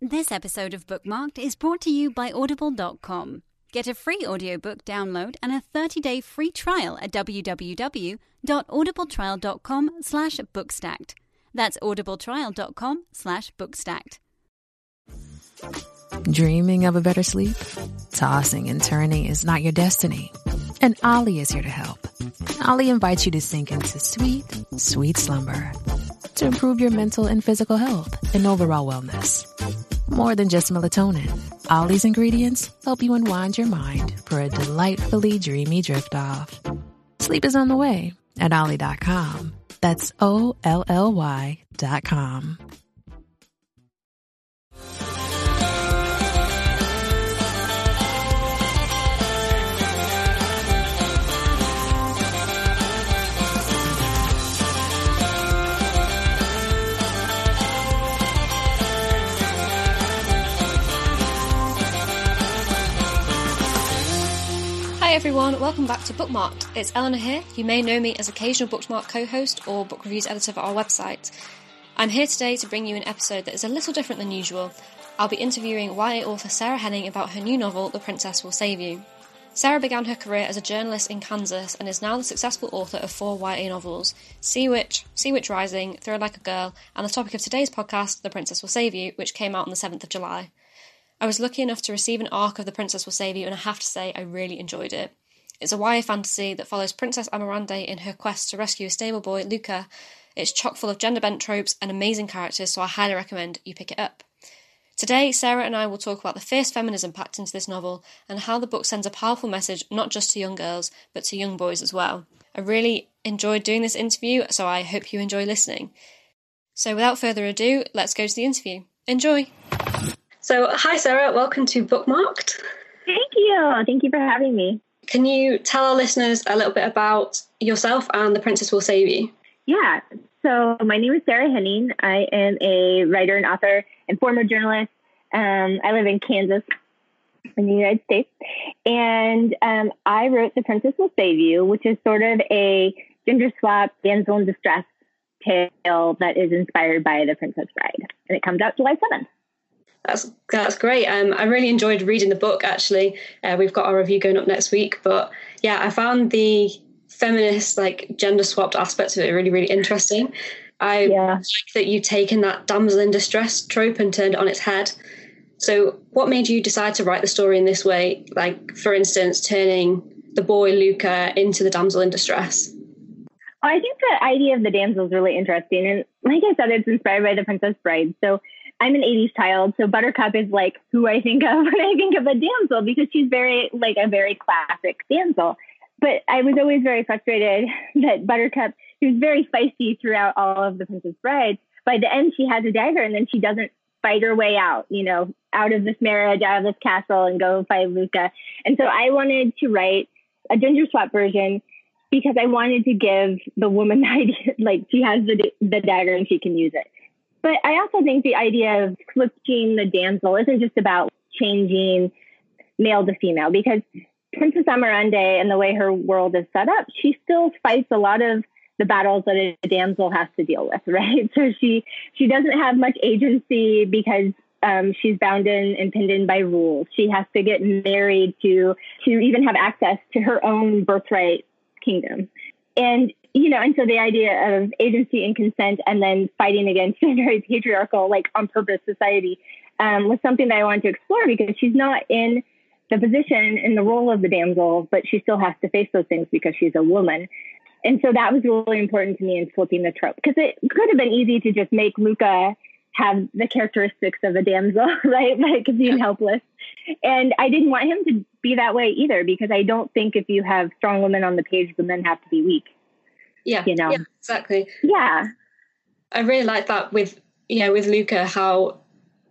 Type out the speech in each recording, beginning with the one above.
This episode of Bookmarked is brought to you by Audible.com. Get a free audiobook download and a 30-day free trial at www.audibletrial.com slash bookstacked. That's audibletrial.com slash bookstacked. Dreaming of a better sleep? Tossing and turning is not your destiny. And Olly is here to help. Olly invites you to sink into sweet, sweet slumber to improve your mental and physical health and overall wellness. More than just melatonin, Olly's ingredients help you unwind your mind for a delightfully dreamy drift off. Sleep is on the way at Olly.com. That's O L L Y everyone, welcome back to Bookmarked. It's Eleanor here. You may know me as occasional Bookmark co-host or book reviews editor for our website. I'm here today to bring you an episode that is a little different than usual. I'll be interviewing YA author Sarah Henning about her new novel, The Princess Will Save You. Sarah began her career as a journalist in Kansas and is now the successful author of four YA novels Sea Witch, Sea Witch Rising, Throw Like a Girl, and the topic of today's podcast, The Princess Will Save You, which came out on the 7th of July. I was lucky enough to receive an arc of The Princess Will Save You, and I have to say, I really enjoyed it. It's a YA fantasy that follows Princess Amarande in her quest to rescue a stable boy, Luca. It's chock full of gender bent tropes and amazing characters, so I highly recommend you pick it up. Today, Sarah and I will talk about the fierce feminism packed into this novel and how the book sends a powerful message not just to young girls, but to young boys as well. I really enjoyed doing this interview, so I hope you enjoy listening. So, without further ado, let's go to the interview. Enjoy! So, hi Sarah, welcome to Bookmarked. Thank you. Thank you for having me. Can you tell our listeners a little bit about yourself and The Princess Will Save You? Yeah. So, my name is Sarah Henning. I am a writer and author and former journalist. Um, I live in Kansas, in the United States. And um, I wrote The Princess Will Save You, which is sort of a gender swap, damsel in distress tale that is inspired by The Princess Bride. And it comes out July 7th. That's that's great. Um, I really enjoyed reading the book. Actually, uh, we've got our review going up next week. But yeah, I found the feminist, like gender swapped aspects of it really, really interesting. I Yeah. like that you've taken that damsel in distress trope and turned it on its head. So, what made you decide to write the story in this way? Like, for instance, turning the boy Luca into the damsel in distress. I think the idea of the damsel is really interesting. And like I said, it's inspired by The Princess Bride. So I'm an 80s child. So Buttercup is like who I think of when I think of a damsel because she's very, like a very classic damsel. But I was always very frustrated that Buttercup, she was very feisty throughout all of The Princess Bride. By the end, she has a dagger and then she doesn't fight her way out, you know, out of this marriage, out of this castle and go fight Luca. And so I wanted to write a gender swap version because I wanted to give the woman the idea, like she has the, the dagger and she can use it. But I also think the idea of switching the damsel isn't just about changing male to female because Princess Amarande and the way her world is set up, she still fights a lot of the battles that a damsel has to deal with, right? So she she doesn't have much agency because um, she's bound in and pinned in by rules. She has to get married to to even have access to her own birthright kingdom. And you know, and so the idea of agency and consent and then fighting against a very patriarchal, like on purpose society um, was something that I wanted to explore because she's not in the position in the role of the damsel, but she still has to face those things because she's a woman. And so that was really important to me in flipping the trope because it could have been easy to just make Luca have the characteristics of a damsel, right? Like being helpless. And I didn't want him to be that way either because I don't think if you have strong women on the page, the men have to be weak. Yeah, You know. yeah, exactly. Yeah. I really like that with yeah with Luca how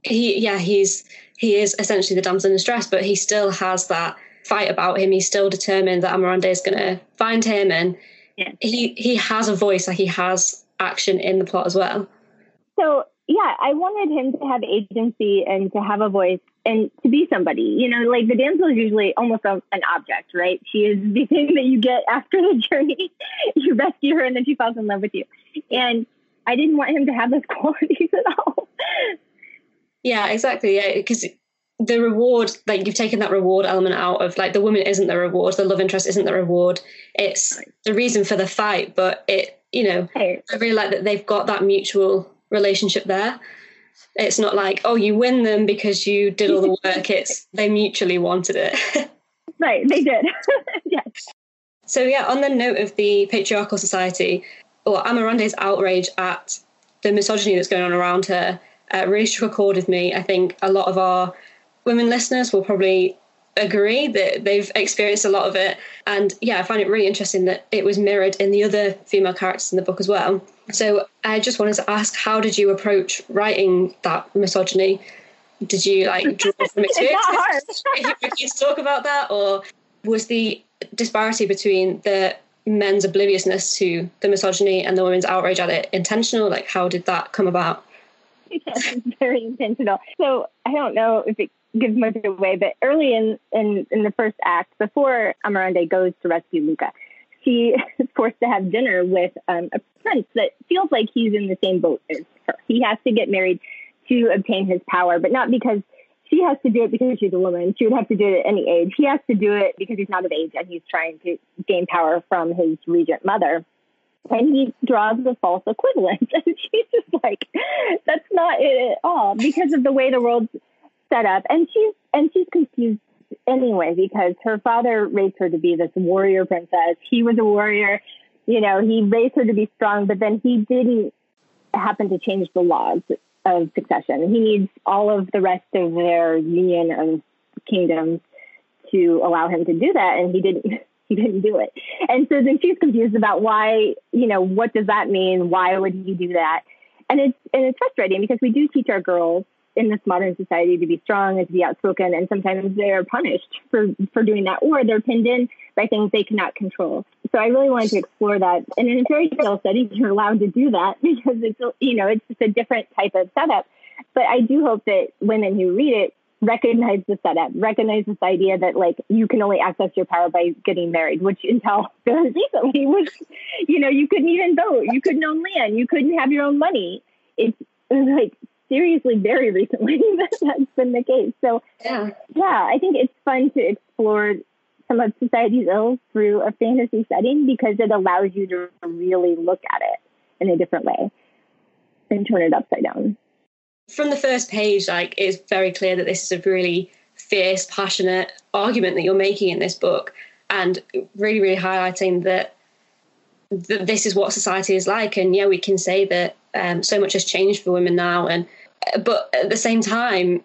he yeah he's he is essentially the damsel in distress, but he still has that fight about him. He's still determined that Amarande is going to find him, and Yeah. he he has a voice. Like he has action in the plot as well. So yeah, I wanted him to have agency and to have a voice and to be somebody. You know, like the damsel is usually almost a, an object, right? She is the thing that you get after the journey. you rescue her and then she falls in love with you. And I didn't want him to have those qualities at all. Yeah, exactly. Yeah, because the reward, like you've taken that reward element out of like the woman isn't the reward, the love interest isn't the reward. It's the reason for the fight, but it, you know, I really like that they've got that mutual relationship there. It's not like, oh, you win them because you did all the work. It's they mutually wanted it. right, they did. yes. So yeah, on the note of the patriarchal society, or Amarande's outrage at the misogyny that's going on around her uh, really struck a chord with me. I think a lot of our women listeners will probably agree that they've experienced a lot of it. And yeah, I find it really interesting that it was mirrored in the other female characters in the book as well. So I just wanted to ask, how did you approach writing that misogyny? Did you like draw from experience? If you talk about that, or was the disparity between the men's obliviousness to the misogyny and the women's outrage at it intentional? Like, how did that come about? It's very intentional. So I don't know if it gives much away, but early in, in, in the first act, before Amarande goes to rescue Luca, she is forced to have dinner with um, a prince that feels like he's in the same boat as her. He has to get married to obtain his power, but not because she has to do it because she's a woman. She would have to do it at any age. He has to do it because he's not of age and he's trying to gain power from his regent mother. And he draws the false equivalent. And she's just like, that's not it at all because of the way the world's set up. And she's and she's confused anyway because her father raised her to be this warrior princess. He was a warrior, you know, he raised her to be strong, but then he didn't happen to change the laws of succession. He needs all of the rest of their union of kingdoms to allow him to do that, and he didn't. He didn't do it, and so then she's confused about why. You know, what does that mean? Why would he do that? And it's and it's frustrating because we do teach our girls in this modern society to be strong and to be outspoken, and sometimes they're punished for for doing that, or they're pinned in by things they cannot control. So I really wanted to explore that, and in a fairy tale setting, you're allowed to do that because it's you know it's just a different type of setup. But I do hope that women who read it recognize the setup, recognize this idea that like you can only access your power by getting married, which until very recently was, you know, you couldn't even vote, you couldn't own land, you couldn't have your own money. It's like seriously very recently that that's been the case. So yeah, yeah, I think it's fun to explore some of society's ills through a fantasy setting because it allows you to really look at it in a different way and turn it upside down. From the first page, like it's very clear that this is a really fierce, passionate argument that you're making in this book, and really, really highlighting that that this is what society is like. And yeah, we can say that um, so much has changed for women now, and but at the same time,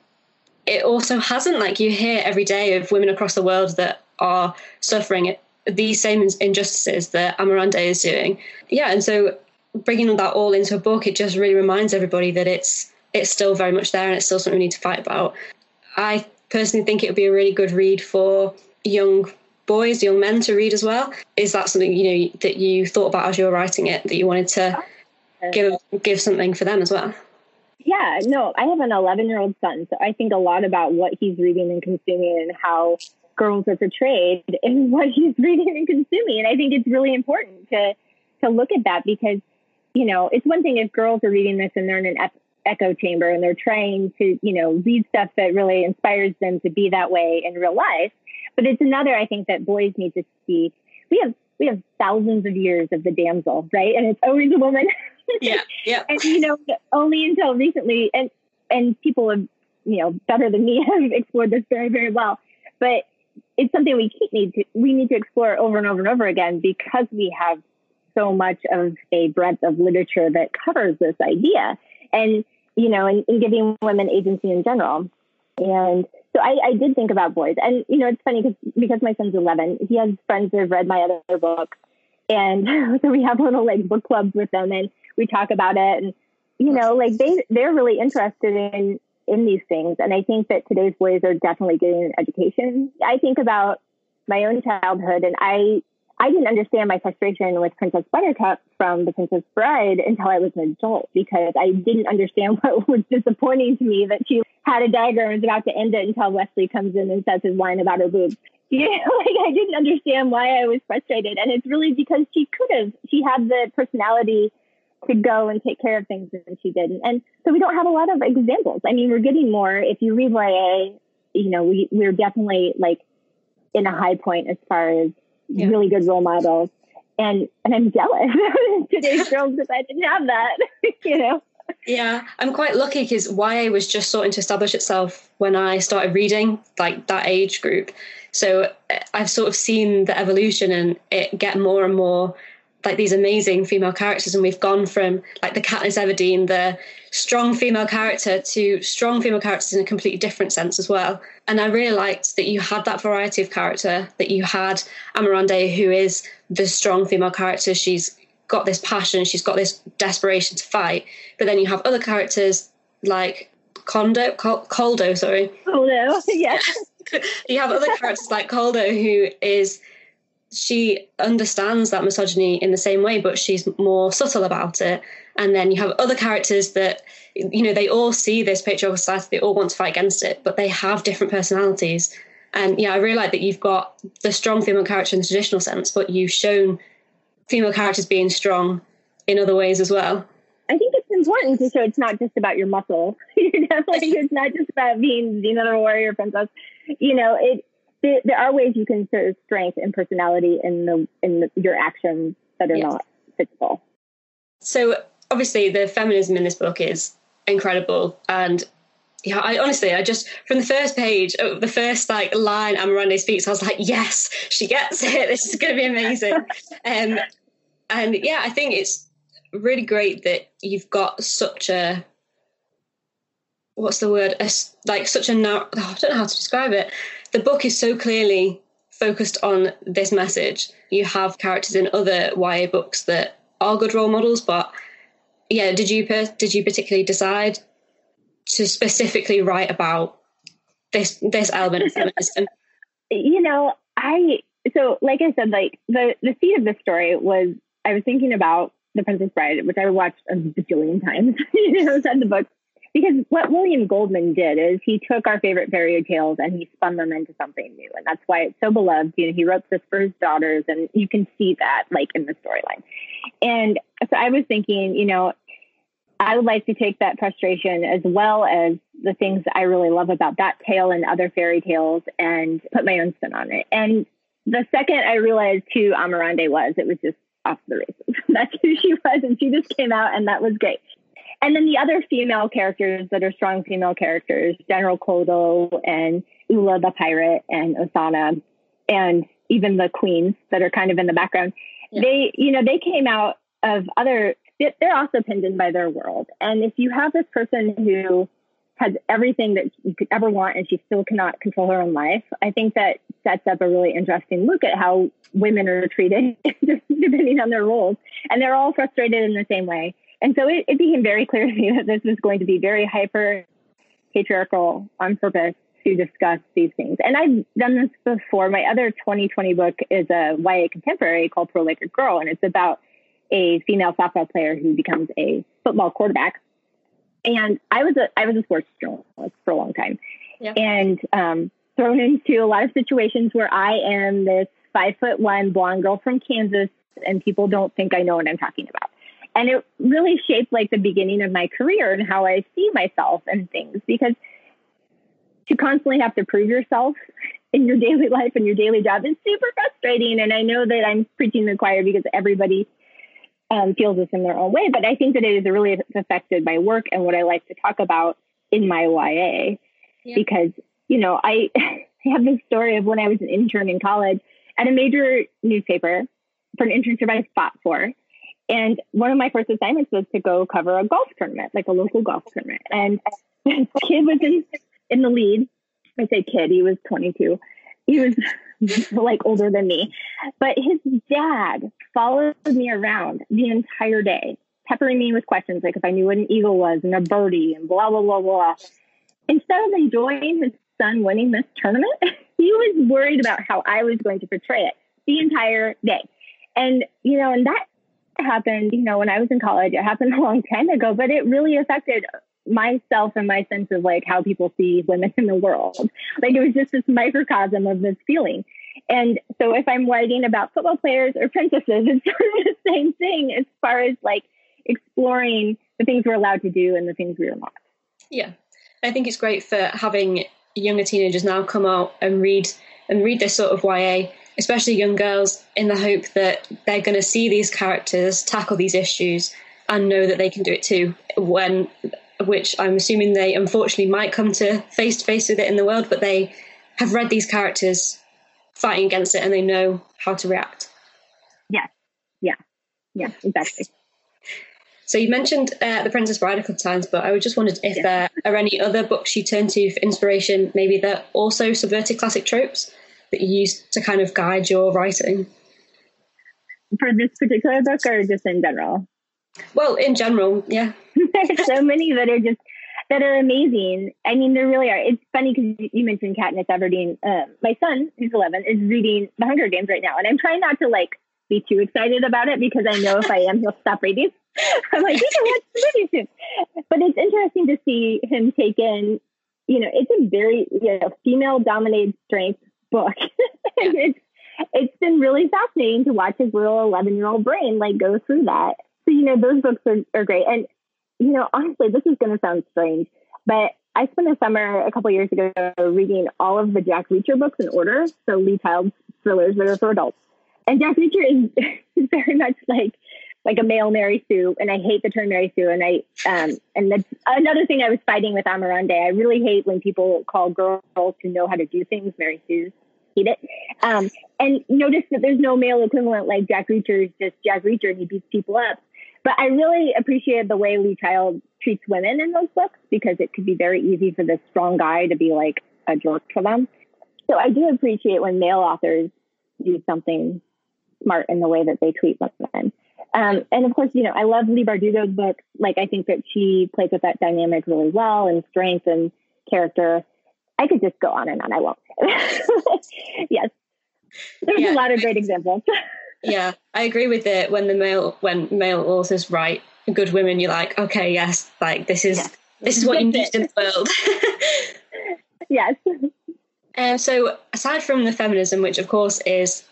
it also hasn't. Like you hear every day of women across the world that are suffering these same injustices that Amarande is doing. Yeah, and so bringing that all into a book, it just really reminds everybody that it's it's still very much there and it's still something we need to fight about. I personally think it would be a really good read for young boys, young men to read as well. Is that something you know that you thought about as you were writing it that you wanted to give give something for them as well? Yeah, no, I have an 11 year old son, so I think a lot about what he's reading and consuming and how girls are portrayed and what he's reading and consuming. And I think it's really important to to look at that because you know it's one thing if girls are reading this and they're in an echo chamber and they're trying to you know read stuff that really inspires them to be that way in real life. But it's another I think that boys need to see. We have we have thousands of years of the damsel, right? And it's always a woman. yeah, yeah. and you know, only until recently, and and people have, you know, better than me have explored this very, very well. But it's something we keep need to we need to explore over and over and over again because we have so much of a breadth of literature that covers this idea, and you know, in, in giving women agency in general. And so I, I did think about boys, and you know, it's funny because because my son's 11, he has friends who have read my other books, and so we have little like book clubs with them, and we talk about it. And you know like they they're really interested in in these things. And i think that today's boys are definitely getting an education. I think about my own childhood and i i didn't understand my frustration with princess buttercup from the princess bride until i was an adult because i didn't understand what was disappointing to me that she had a dagger and was about to end it until Westley comes in and says his line about her boobs you know, like I didn't understand why I was frustrated. And it's really because she could have, she had the personality to go and take care of things and she didn't. And so we don't have a lot of examples. I mean, we're getting more. If you read YA, you know, we, we're definitely like in a high point as far as yeah. really good role models. And, and I'm jealous today's girls because I didn't have that, you know? Yeah, I'm quite lucky because YA was just starting to establish itself when I started reading, like that age group. So uh, I've sort of seen the evolution and it get more and more like these amazing female characters and we've gone from like the Katniss Everdeen, the strong female character to strong female characters in a completely different sense as well. And I really liked that you had that variety of character, that you had Amarande who is the strong female character. She's got this passion, she's got this desperation to fight. But then you have other characters like Kondo, Col- Koldo, sorry. Koldo, yes. you have other characters like Koldo who is she understands that misogyny in the same way, but she's more subtle about it. And then you have other characters that, you know, they all see this patriarchal society, they all want to fight against it, but they have different personalities. And yeah, I really like that you've got the strong female character in the traditional sense, but you've shown female characters being strong in other ways as well. I think it's important to show it's not just about your muscle. you know, like it's not just about being the warrior princess. You know, it there, there are ways you can show strength and personality in the in the, your actions that are yes. not physical. So obviously, the feminism in this book is incredible, and yeah, I honestly, I just from the first page, oh, the first like line Amarande speaks, I was like, yes, she gets it. This is going to be amazing. um, and yeah, I think it's really great that you've got such a what's the word? A, like such a now. Oh, I don't know how to describe it the book is so clearly focused on this message. You have characters in other YA books that are good role models, but yeah, did you did you particularly decide to specifically write about this this element of feminism? You know, I so like I said, like the the seed of the story was I was thinking about The Princess Bride, which I watched a bajillion times. you know, read the book because what William Goldman did is he took our favorite fairy tales and he spun them into something new. And that's why it's so beloved. You know, he wrote this for his daughters and you can see that like in the storyline. And so I was thinking, you know, I would like to take that frustration as well as the things I really love about that tale and other fairy tales and put my own spin on it. And the second I realized who Amarande was, it was just off the races. That's who she was. And she just came out and that was great. And then the other female characters that are strong female characters, General Koldo and Ula the pirate and Osana and even the queens that are kind of in the background, yeah. they, you know, they came out of other, they're also pinned in by their world. And if you have this person who has everything that you could ever want and she still cannot control her own life, I think that sets up a really interesting look at how women are treated depending on their roles. And they're all frustrated in the same way. And so it, it became very clear to me that this was going to be very hyper patriarchal on purpose to discuss these things. And I've done this before. My other 2020 book is a YA contemporary called Throw Like a Girl, and it's about a female softball player who becomes a football quarterback. And I was a I was a sports journalist for a long time, yeah. and um, thrown into a lot of situations where I am this five foot one blonde girl from Kansas, and people don't think I know what I'm talking about. And it really shaped like the beginning of my career and how I see myself and things because to constantly have to prove yourself in your daily life and your daily job is super frustrating. And I know that I'm preaching the choir because everybody um, feels this in their own way, but I think that it is really affected my work and what I like to talk about in my YA yeah. because, you know, I, I have this story of when I was an intern in college at a major newspaper for an internship I fought for. And one of my first assignments was to go cover a golf tournament, like a local golf tournament. And this kid was in, in the lead. I say kid, he was 22. He was like older than me. But his dad followed me around the entire day, peppering me with questions like if I knew what an eagle was and a birdie and blah, blah, blah, blah. Instead of enjoying his son winning this tournament, he was worried about how I was going to portray it the entire day. And, you know, and that happened, you know, when I was in college. It happened a long time ago, but it really affected myself and my sense of like how people see women in the world. Like it was just this microcosm of this feeling. And so if I'm writing about football players or princesses, it's sort of the same thing as far as like exploring the things we're allowed to do and the things we are not. Yeah, I think it's great for having younger teenagers now come out and read and read this sort of YA, especially young girls, in the hope that they're going to see these characters tackle these issues and know that they can do it too. When, which I'm assuming they unfortunately might come to face to face with it in the world, but they have read these characters fighting against it and they know how to react. Yeah, yeah, yeah, exactly. So you mentioned uh, The Princess Bride a couple of times, but I just wondered if yeah. there are any other books you turn to for inspiration, maybe that also subverted classic tropes that you use to kind of guide your writing? For this particular book or just in general? Well, in general, yeah. There's so many that are just that are amazing. I mean, there really are. It's funny because you mentioned Katniss Everdeen. Uh, my son, who's 11, is reading The Hunger Games right now, and I'm trying not to like be too excited about it because I know if I am, he'll stop reading. I'm like, you can watch the movie soon. But it's interesting to see him take in, you know, it's a very, you know, female dominated strength book. and it's, it's been really fascinating to watch his little 11 year old brain like go through that. So, you know, those books are, are great. And, you know, honestly, this is going to sound strange, but I spent a summer a couple years ago reading all of the Jack Reacher books in order. So Lee Child's thrillers that are for adults. And Jack Reacher is very much like like a male Mary Sue, and I hate the term Mary Sue. And I um and that's another thing I was fighting with Amarande. I really hate when people call girls who know how to do things Mary Sue's. Hate it. Um, and notice that there's no male equivalent like Jack Reacher is just Jack Reacher and he beats people up. But I really appreciated the way Lee Child treats women in those books because it could be very easy for this strong guy to be like a jerk for them. So I do appreciate when male authors do something smart in the way that they treat women. Um, and of course, you know, I love Leigh Bardugo's book. Like, I think that she plays with that dynamic really well and strength and character. I could just go on and on. I won't. yes. There's yeah, a lot of great examples. yeah, I agree with it. When the male, when male authors write good women, you're like, okay, yes, like this is, yes. this is what you need in the world. yes. Uh, so aside from the feminism, which of course is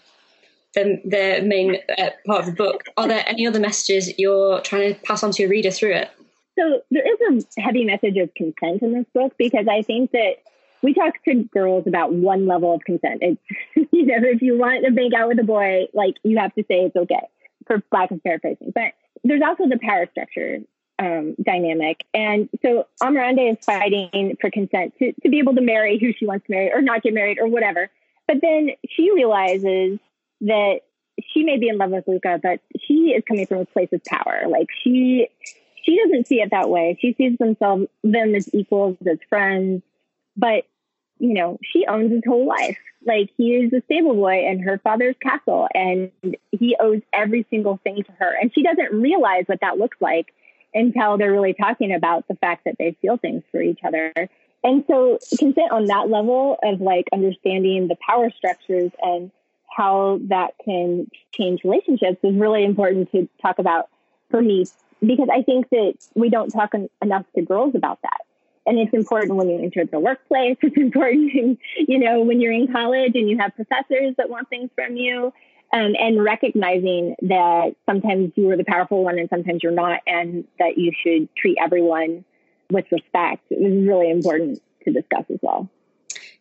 the, the main uh, part of the book, are there any other messages you're trying to pass on to your reader through it? So there is a heavy message of consent in this book because I think that we talk to girls about one level of consent. It's, you know, if you want to make out with a boy, like you have to say it's okay for lack of paraphrasing. But there's also the power structure um, dynamic. And so Amarande is fighting for consent to, to be able to marry who she wants to marry or not get married or whatever. But then she realizes that she may be in love with Luca, but she is coming from a place of power. Like she she doesn't see it that way. She sees themselves them as equals, as friends. But you know, she owns his whole life. Like he is a stable boy in her father's castle, and he owes every single thing to her. And she doesn't realize what that looks like until they're really talking about the fact that they feel things for each other. And so consent on that level of like understanding the power structures and how that can change relationships is really important to talk about for me because I think that we don't talk en- enough to girls about that. And it's important when you enter the workplace. It's important, in, you know, when you're in college and you have professors that want things from you. Um, and recognizing that sometimes you are the powerful one and sometimes you're not, and that you should treat everyone with respect is really important to discuss as well.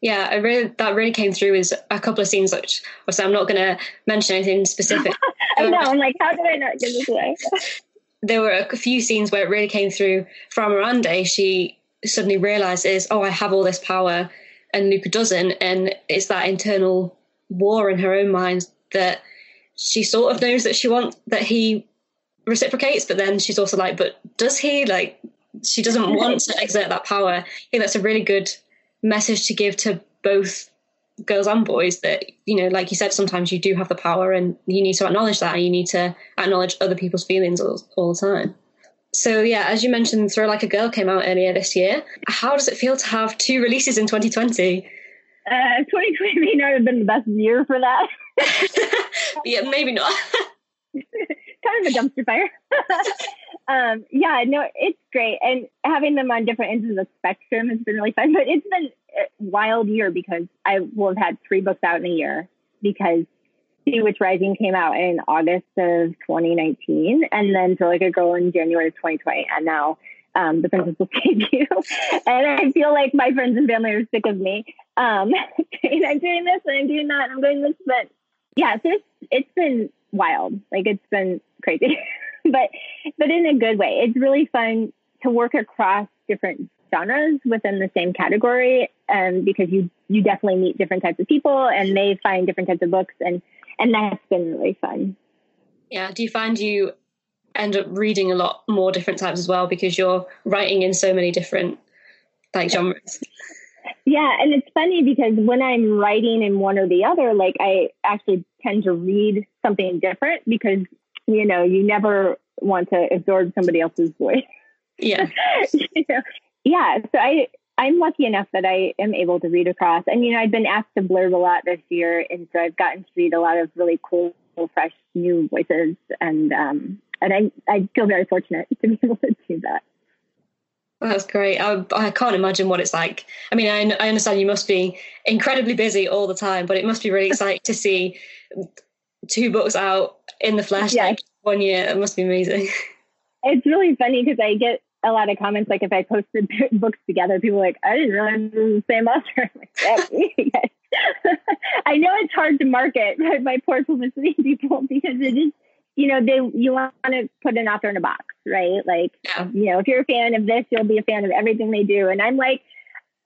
Yeah, I really that really came through is a couple of scenes which obviously I'm not going to mention anything specific. I know. I'm like, how did I not give this away? there were a few scenes where it really came through. From Amarande, she suddenly realizes, oh, I have all this power, and Luca doesn't, and it's that internal war in her own mind that she sort of knows that she wants that he reciprocates, but then she's also like, but does he? Like, she doesn't want to exert that power. I think that's a really good message to give to both girls and boys that you know like you said sometimes you do have the power and you need to acknowledge that. And you need to acknowledge other people's feelings all, all the time. So yeah as you mentioned throw like a girl came out earlier this year. How does it feel to have two releases in 2020 uh, 2020 may not have been the best year for that. Yeah maybe not. Kind of a dumpster fire um, yeah, no, it's great. And having them on different ends of the spectrum has been really fun. But it's been a wild year because I will have had three books out in a year because Sea Witch Rising came out in August of 2019, and then Throw Like a Girl in January of 2020, and now um, The Princess Will Save You. and I feel like my friends and family are sick of me. Um, and I'm doing this and I'm doing that and I'm doing this, but yeah, so it's, it's been wild. Like it's been crazy, but but in a good way. It's really fun to work across different genres within the same category, um, because you you definitely meet different types of people and they find different types of books, and and that's been really fun. Yeah. Do you find you end up reading a lot more different types as well because you're writing in so many different like genres? Yeah, and it's funny because when I'm writing in one or the other, like I actually tend to read something different because you know you never want to absorb somebody else's voice. Yeah. you know? Yeah. So I I'm lucky enough that I am able to read across, and you know I've been asked to blurb a lot this year, and so I've gotten to read a lot of really cool, fresh, new voices, and um, and I I feel very fortunate to be able to do that. That's great. I, I can't imagine what it's like. I mean, I, I understand you must be incredibly busy all the time, but it must be really exciting to see two books out in the flesh yeah. like one year. It must be amazing. It's really funny because I get a lot of comments like if I posted books together, people are like, I didn't realize it was the same author. Like, I know it's hard to market my poor publicity people because it is you know, they you want to put an author in a box, right? Like, yeah. you know, if you're a fan of this, you'll be a fan of everything they do. And I'm like,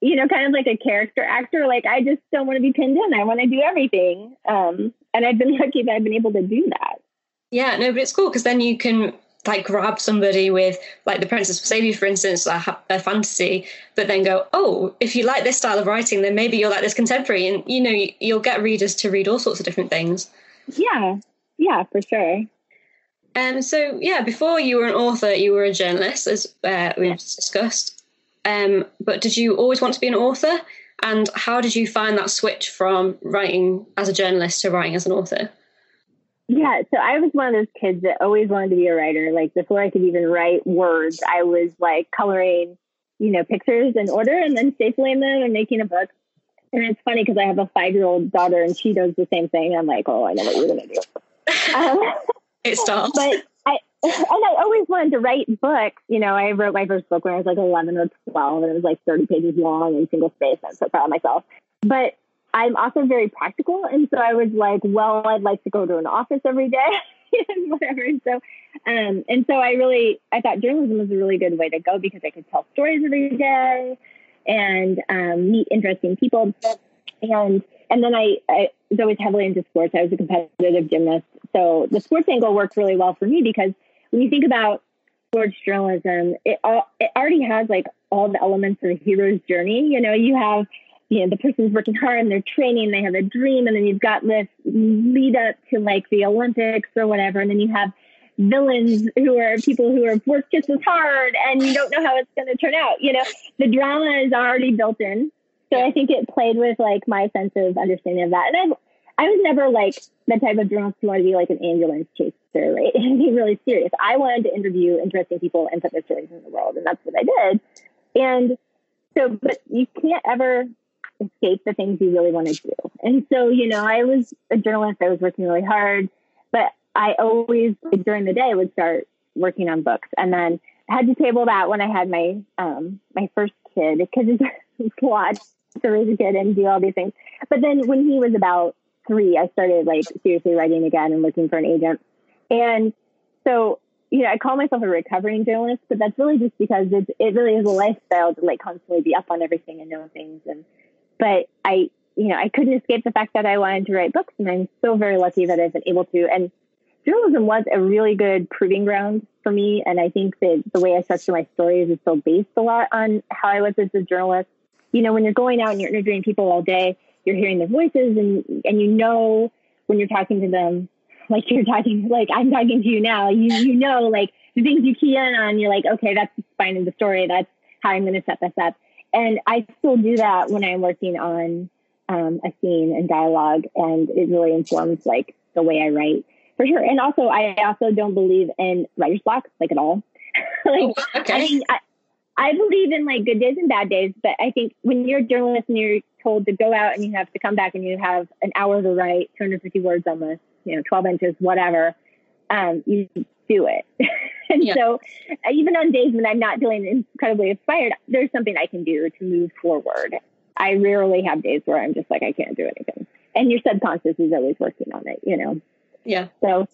you know, kind of like a character actor. Like, I just don't want to be pinned in. I want to do everything. Um, and I've been lucky that I've been able to do that. Yeah, no, but it's cool because then you can like grab somebody with like the Princess Save for instance, a, a fantasy, but then go, oh, if you like this style of writing, then maybe you'll like this contemporary, and you know, you'll get readers to read all sorts of different things. Yeah, yeah, for sure. Um, so yeah, before you were an author, you were a journalist, as uh, we've discussed. Um, but did you always want to be an author? And how did you find that switch from writing as a journalist to writing as an author? Yeah, so I was one of those kids that always wanted to be a writer. Like before I could even write words, I was like coloring, you know, pictures in order and then stapling them and making a book. And it's funny because I have a five year old daughter and she does the same thing. I'm like, oh, I know what you're going to do. Um, it starts. But and I always wanted to write books. You know, I wrote my first book when I was like 11 or 12, and it was like 30 pages long and single space. I'm so proud of myself. But I'm also very practical, and so I was like, well, I'd like to go to an office every day. and whatever. And so, um, and so I really, I thought journalism was a really good way to go because I could tell stories every day and um, meet interesting people. And and then I, I was always heavily into sports. I was a competitive gymnast. So the sports angle worked really well for me because when you think about sports journalism, it, all, it already has like all the elements of a hero's journey. You know, you have, you know, the person's working hard and they're training, they have a dream, and then you've got this lead up to like the Olympics or whatever. And then you have villains who are people who have worked just as hard and you don't know how it's going to turn out. You know, the drama is already built in. So I think it played with like my sense of understanding of that. And I I was never like the type of journalist who wanted to be like an ambulance chaser, right? And be really serious. I wanted to interview interesting people and put their stories in the world, and that's what I did. And so, but you can't ever escape the things you really want to do. And so, you know, I was a journalist. I was working really hard, but I always like, during the day would start working on books, and then had to table that when I had my um my first kid because it's a lot to raise a kid and do all these things. But then when he was about three, I started like seriously writing again and looking for an agent. And so, you know, I call myself a recovering journalist, but that's really just because it, it really is a lifestyle to like constantly be up on everything and know things. And, but I, you know, I couldn't escape the fact that I wanted to write books and I'm so very lucky that I've been able to. And journalism was a really good proving ground for me. And I think that the way I structure my stories is still based a lot on how I was as a journalist you know, when you're going out and you're interviewing people all day, you're hearing their voices and, and you know, when you're talking to them, like you're talking, like I'm talking to you now, you, you know, like the things you key in on, you're like, okay, that's the spine of the story. That's how I'm going to set this up. And I still do that when I'm working on um, a scene and dialogue, and it really informs like the way I write for sure. And also, I also don't believe in writer's block like at all. like, oh, okay. I mean, I, I believe in like good days and bad days, but I think when you're a journalist and you're told to go out and you have to come back and you have an hour to write 250 words on this, you know, 12 inches, whatever, um, you do it. and yeah. so even on days when I'm not feeling incredibly inspired, there's something I can do to move forward. I rarely have days where I'm just like, I can't do anything. And your subconscious is always working on it, you know? Yeah. So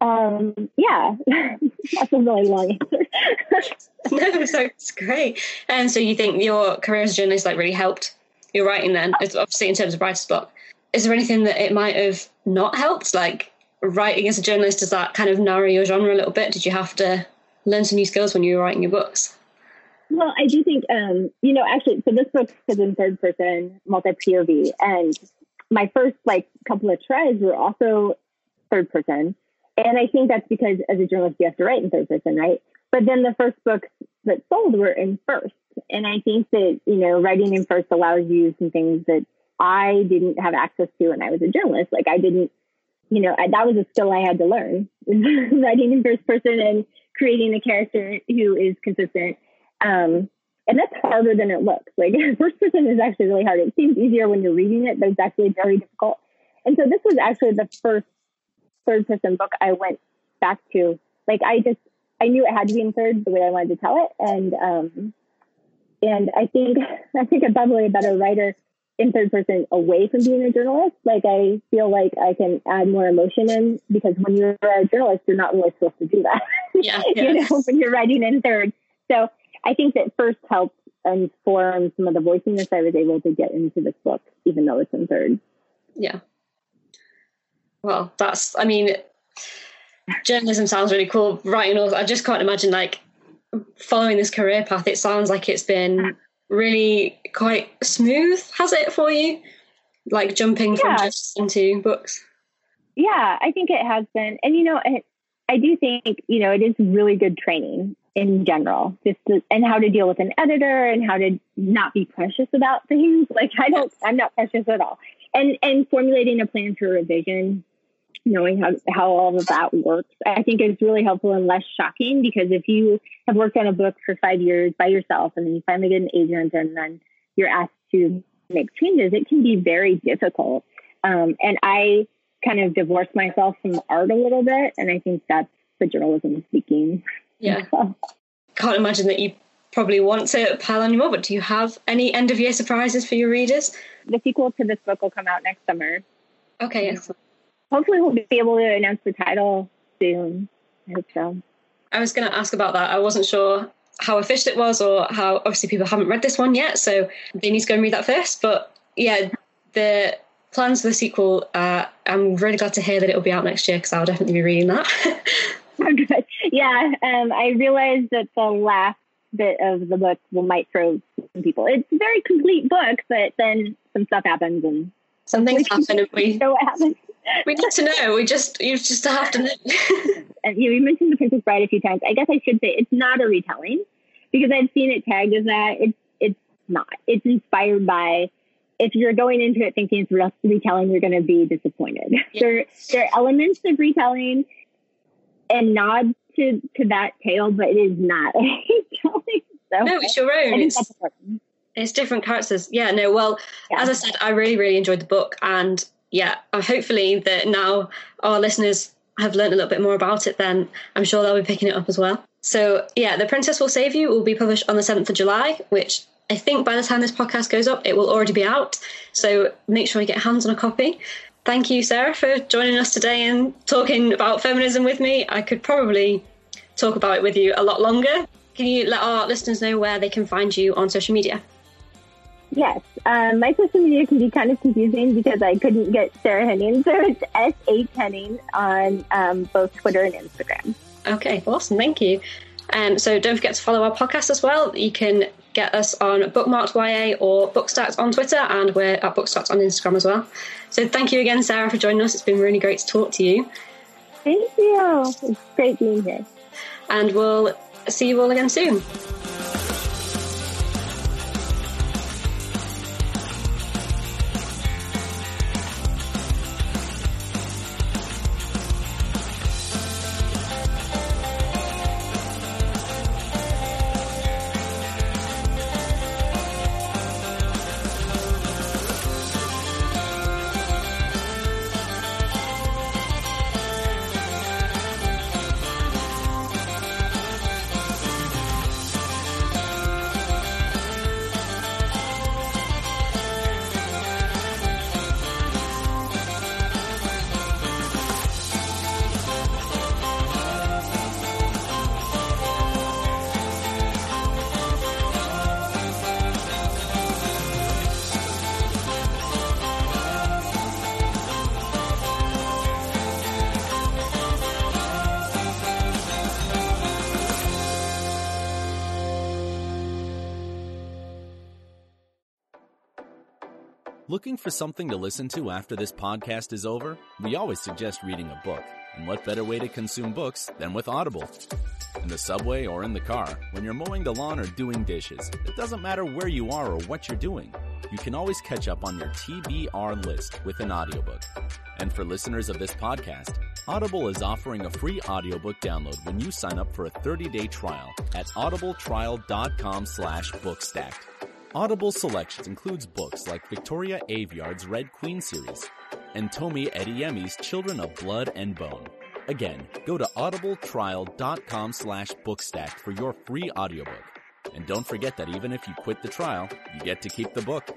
um, yeah, that's a really long answer. no, so it's great. And so you think your career as a journalist like really helped your writing then? It's obviously in terms of writer's block. Is there anything that it might have not helped? Like writing as a journalist, does that kind of narrow your genre a little bit? Did you have to learn some new skills when you were writing your books? Well, I do think, um, you know, actually, so this book is in third person, multi POV, and my first like couple of tries were also third person. And I think that's because as a journalist, you have to write in third person, right? But then the first books that sold were in first. And I think that, you know, writing in first allows you some things that I didn't have access to when I was a journalist. Like I didn't, you know, I, that was a skill I had to learn writing in first person and creating a character who is consistent. Um, and that's harder than it looks. Like first person is actually really hard. It seems easier when you're reading it, but it's actually very difficult. And so this was actually the first third person book I went back to. Like I just I knew it had to be in third the way I wanted to tell it, and um, and I think I think I'm probably a better writer in third person away from being a journalist. Like I feel like I can add more emotion in because when you're a journalist, you're not really supposed to do that. Yeah, yeah. you know, when you're writing in third. So I think that first helped inform some of the voiciness I was able to get into this book, even though it's in third. Yeah well, that's, I mean, journalism sounds really cool. Writing, all I just can't imagine like following this career path. It sounds like it's been really quite smooth, has it for you? Like jumping yeah. from just into books? Yeah, I think it has been. And, you know, it, I do think, you know, it is really good training in general, just to, and how to deal with an editor and how to not be precious about things. Like I don't, I'm not precious at all. And and formulating a plan for revision knowing how, how all of that works, I think is really helpful and less shocking because if you have worked on a book for five years by yourself and then you finally get an agent and then you're asked to make changes, it can be very difficult. Um, and I kind of divorced myself from art a little bit, and I think that's the journalism speaking. Yeah. Can't imagine that you probably want to pile on more, but do you have any end of year surprises for your readers? The sequel to this book will come out next summer. Okay, excellent hopefully we'll be able to announce the title soon. I hope so. I was going to ask about that. I wasn't sure how official it was or how obviously people haven't read this one yet, so they need to go and read that first. But yeah, the plans for the sequel, uh, I'm really glad to hear that it'll be out next year because I'll definitely be reading that. Yeah, um, I realized that the last bit of the book will might throw some people. It's a very complete book, but then some stuff happens and some things happen and we know what happens we need to know. We just you just have to know. and you, know, you mentioned the Princess Bride a few times. I guess I should say it's not a retelling because I've seen it tagged as that. It's it's not. It's inspired by. If you're going into it thinking it's retelling, you're going to be disappointed. Yeah. There there are elements of retelling and nods to to that tale, but it is not a retelling. So no, it's your own. It's, it's different characters. Yeah, no. Well, yeah. as I said, I really, really enjoyed the book, and yeah, uh, hopefully that now our listeners have learned a little bit more about it, then I'm sure they'll be picking it up as well. So, yeah, The Princess Will Save You will be published on the 7th of July, which I think by the time this podcast goes up, it will already be out. So make sure you get hands on a copy. Thank you, Sarah, for joining us today and talking about feminism with me. I could probably talk about it with you a lot longer. Can you let our listeners know where they can find you on social media? Yes, um, my social media can be kind of confusing because I couldn't get Sarah Henning, so it's S H Henning on um, both Twitter and Instagram. Okay, awesome, thank you. Um, so don't forget to follow our podcast as well. You can get us on Bookmarked YA or Bookstacked on Twitter, and we're at Bookstacked on Instagram as well. So thank you again, Sarah, for joining us. It's been really great to talk to you. Thank you. It's great being here. And we'll see you all again soon. Looking for something to listen to after this podcast is over? We always suggest reading a book. And what better way to consume books than with Audible? In the subway or in the car, when you're mowing the lawn or doing dishes, it doesn't matter where you are or what you're doing. You can always catch up on your TBR list with an audiobook. And for listeners of this podcast, Audible is offering a free audiobook download when you sign up for a 30-day trial at audibletrial.com slash bookstacked. Audible selections includes books like Victoria Aveyard's Red Queen series and Tomi Adeyemi's Children of Blood and Bone. Again, go to audibletrial.com slash bookstacked for your free audiobook. And don't forget that even if you quit the trial, you get to keep the book.